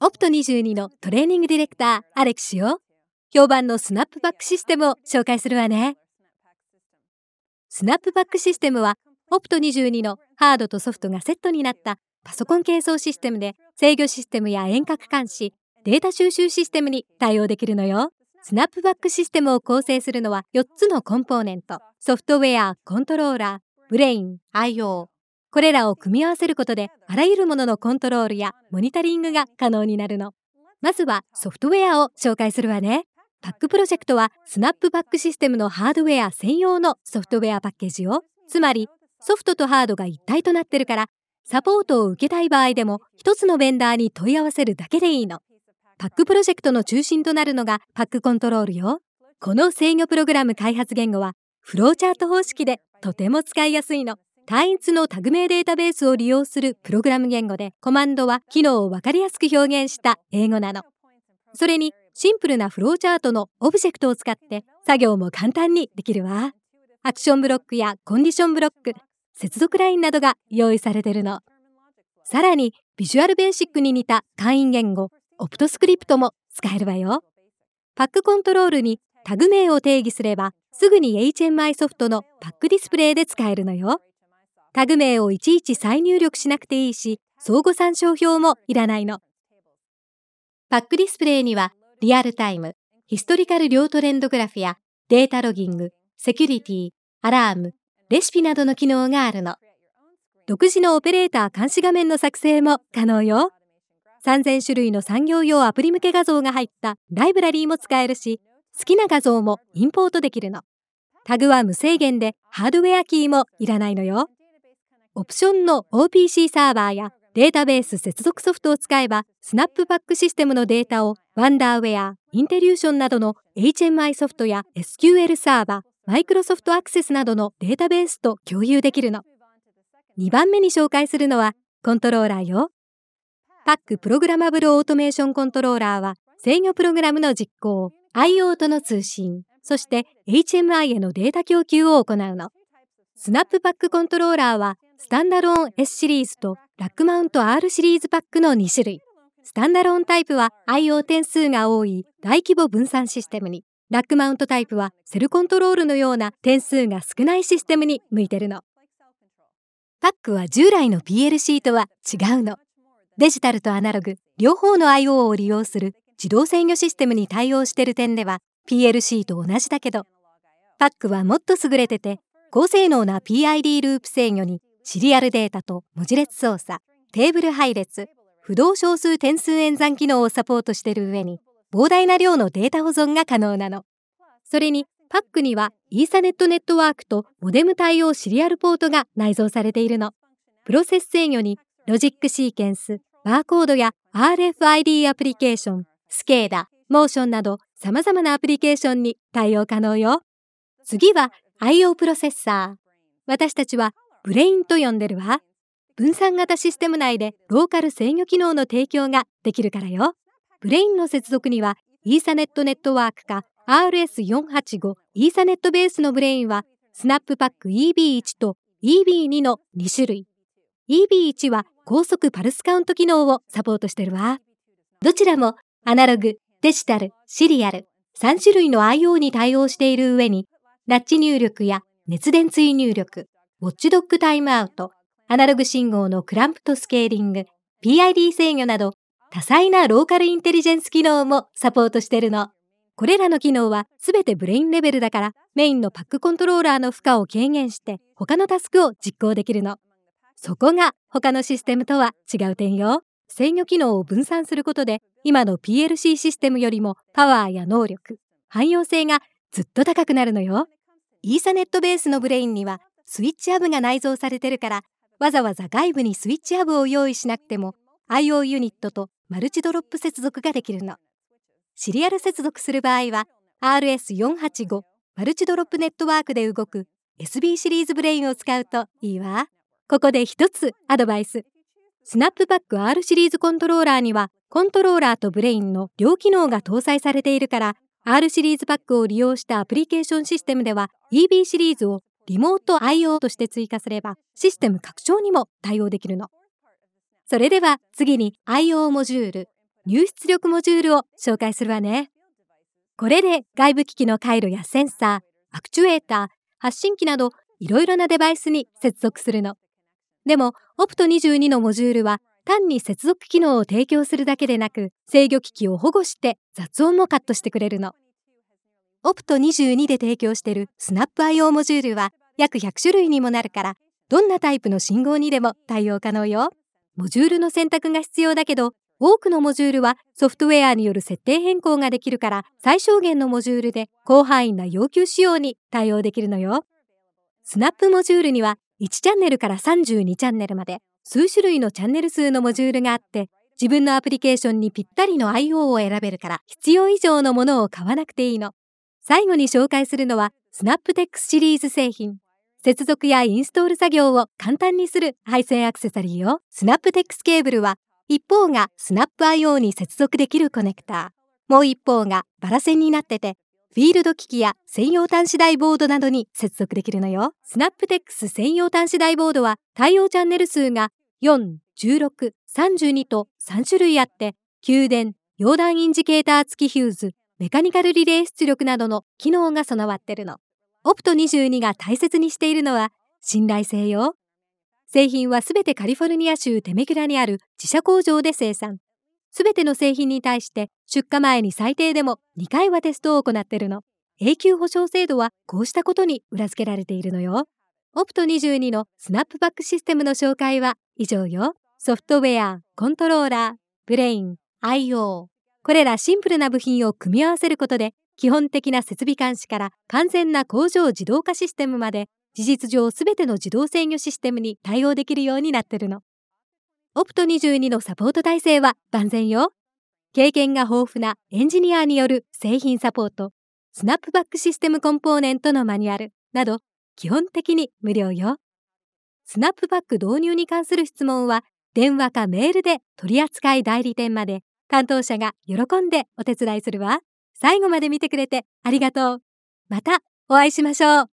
オプト22のトレーニングディレクターアレクシよ。評判のスナップバックシステムを紹介するわね。スナップバックシステムはオプト22のハードとソフトがセットになったパソコン係争システムで制御システムや遠隔監視データ収集システムに対応できるのよ。スナップバックシステムを構成するのは4つのコンポーネント。ソフトウェアコントローラーブレイン IO これらを組み合わせることであらゆるもののコントロールやモニタリングが可能になるの。まずはソフトウェアを紹介するわね。 PAC Project は SNAP PAC システムのハードウェア専用のソフトウェアパッケージを、つまりソフトとハードが一体となってるから、サポートを受けたい場合でも一つのベンダーに問い合わせるだけでいいの。 PAC Project の中心となるのが PAC Control よ。この制御プログラム開発言語はフローチャート方式でとても使いやすいの。単一のタグ名データベースを利用するプログラム言語で、コマンドは機能をわかりやすく表現した英語なの。それに、シンプルなフローチャートのオブジェクトを使って作業も簡単にできるわ。アクションブロックやコンディションブロック、接続ラインなどが用意されてるの。さらに、 Visual Basic に似た簡易言語、 OptoScript も使えるわよ。PAC Control にタグ名を定義すれば、すぐに HMI ソフトの PAC Display で使えるのよ。タグ名をいちいち再入力しなくていいし、相互参照表もいらないの。 PAC Display には、リアルタイム、ヒストリカル両トレンドグラフやデータロギング、セキュリティ、アラーム、レシピなどの機能があるの。独自のオペレーター監視画面の作成も可能よ。3000種類の産業用アプリ向け画像が入ったライブラリーも使えるし、好きな画像もインポートできるの。タグは無制限でハードウェアキーもいらないのよ。オプションの OPC サーバーやデータベース接続ソフトを使えば、スナップバックシステムのデータをワンダーウェア、インテリューションなどの HMI ソフトや SQL サーバー、マイクロソフトアクセスなどのデータベースと共有できるの。2番目に紹介するのはコントローラーよ。 PAC プログラマブルオートメーションコントローラーは制御プログラムの実行、IO との通信、そして HMI へのデータ供給を行うの。 SNAP PAC コントローラーはスタンダローン S シリーズとラックマウント R シリーズパックの2種類。スタンダローンタイプは IO 点数が多い大規模分散システムに、ラックマウントタイプはセルコントロールのような点数が少ないシステムに向いてるの。PAC は従来の PLC とは違うの。デジタルとアナログ、両方の IO を利用する自動制御システムに対応してる点では PLC と同じだけど、 PAC はもっと優れてて、高性能な PID ループ制御にシリアルデータと文字列操作、テーブル配列、不動小数点数演算機能をサポートしている上に、膨大な量のデータ保存が可能なの。それに、 PAC にはイーサネットネットワークとモデム対応シリアルポートが内蔵されているの。プロセス制御にロジックシーケンス、バーコードや RFID アプリケーション、 SCADA、モーションなど様々なアプリケーションに対応可能よ。次は IO プロセッサー。私たちはブレインと呼んでるわ。分散型システム内でローカル制御機能の提供ができるからよ。ブレインの接続には、イーサネットネットワークか RS485 イーサネットベースのブレインは、スナップパック EB1 と EB2 の2種類。EB1 は高速パルスカウント機能をサポートしてるわ。どちらもアナログ、デジタル、シリアル、3種類の IO に対応している上に、ラッチ入力や熱電追入力、ウォッチドッグタイムアウト、アナログ信号のクランプとスケーリング、PID 制御など、多彩なローカルインテリジェンス機能もサポートしてるの。これらの機能はすべてブレインレベルだから、メインの PAC コントローラーの負荷を軽減して、他のタスクを実行できるの。そこが他のシステムとは違う点よ。制御機能を分散することで、今の PLC システムよりもパワーや能力、汎用性がずっと高くなるのよ。イーサネットベースのブレインにはスイッチハブが内蔵されてるからわざわざ外部にスイッチハブを用意しなくても IO ユニットとマルチドロップ接続ができるの。シリアル接続する場合は RS485 マルチドロップネットワークで動く SB シリーズブレインを使うといいわ。ここで一つアドバイス。 SNAP PAC R シリーズコントローラーにはコントローラーとブレインの両機能が搭載されているから R シリーズパックを利用したアプリケーションシステムでは EB シリーズをリモート IO として追加すればシステム拡張にも対応できるの。それでは次に IO モジュール、入出力モジュールを紹介するわね。これで外部機器の回路やセンサー、アクチュエーター、発信機などいろいろなデバイスに接続するの。でも、OPT22 のモジュールは単に接続機能を提供するだけでなく、制御機器を保護して雑音もカットしてくれるの。OPT22 で提供している SnapIO モジュールは約100種類にもなるから、どんなタイプの信号にでも対応可能よ。モジュールの選択が必要だけど、多くのモジュールはソフトウェアによる設定変更ができるから最小限のモジュールで広範囲な要求仕様に対応できるのよ。スナップモジュールには1チャンネルから32チャンネルまで数種類のチャンネル数のモジュールがあって自分のアプリケーションにぴったりの IO を選べるから必要以上のものを買わなくていいの。最後に紹介するのは SNAP TEX シリーズ製品。接続やインストール作業を簡単にする配線アクセサリーよ。 SNAP TEX ケーブルは一方がスナップ IO に接続できるコネクター。もう一方がバラ線になっててフィールド機器や専用端子台ボードなどに接続できるのよ。 SNAP TEX 専用端子台ボードは対応チャンネル数が4、16、32と3種類あって、給電、溶断インジケーター付きフューズ、メカニカルリレー出力などの機能が備わってるの。オプト22が大切にしているのは信頼性よ。製品はすべてカリフォルニア州テメキュラにある自社工場で生産。すべての製品に対して出荷前に最低でも2回はテストを行ってるの。永久保証制度はこうしたことに裏付けられているのよ。オプト22のスナップバックシステムの紹介は以上よ。ソフトウェア、コントローラー、ブレイン、IO。これらシンプルな部品を組み合わせることで基本的な設備監視から完全な工場自動化システムまで事実上すべての自動制御システムに対応できるようになってるの。オプト22のサポート体制は万全よ。経験が豊富なエンジニアによる製品サポート、スナップバックシステムコンポーネントのマニュアルなど基本的に無料よ。スナップバック導入に関する質問は電話かメールで取扱い代理店まで担当者が喜んでお手伝いするわ。最後まで見てくれてありがとう。またお会いしましょう。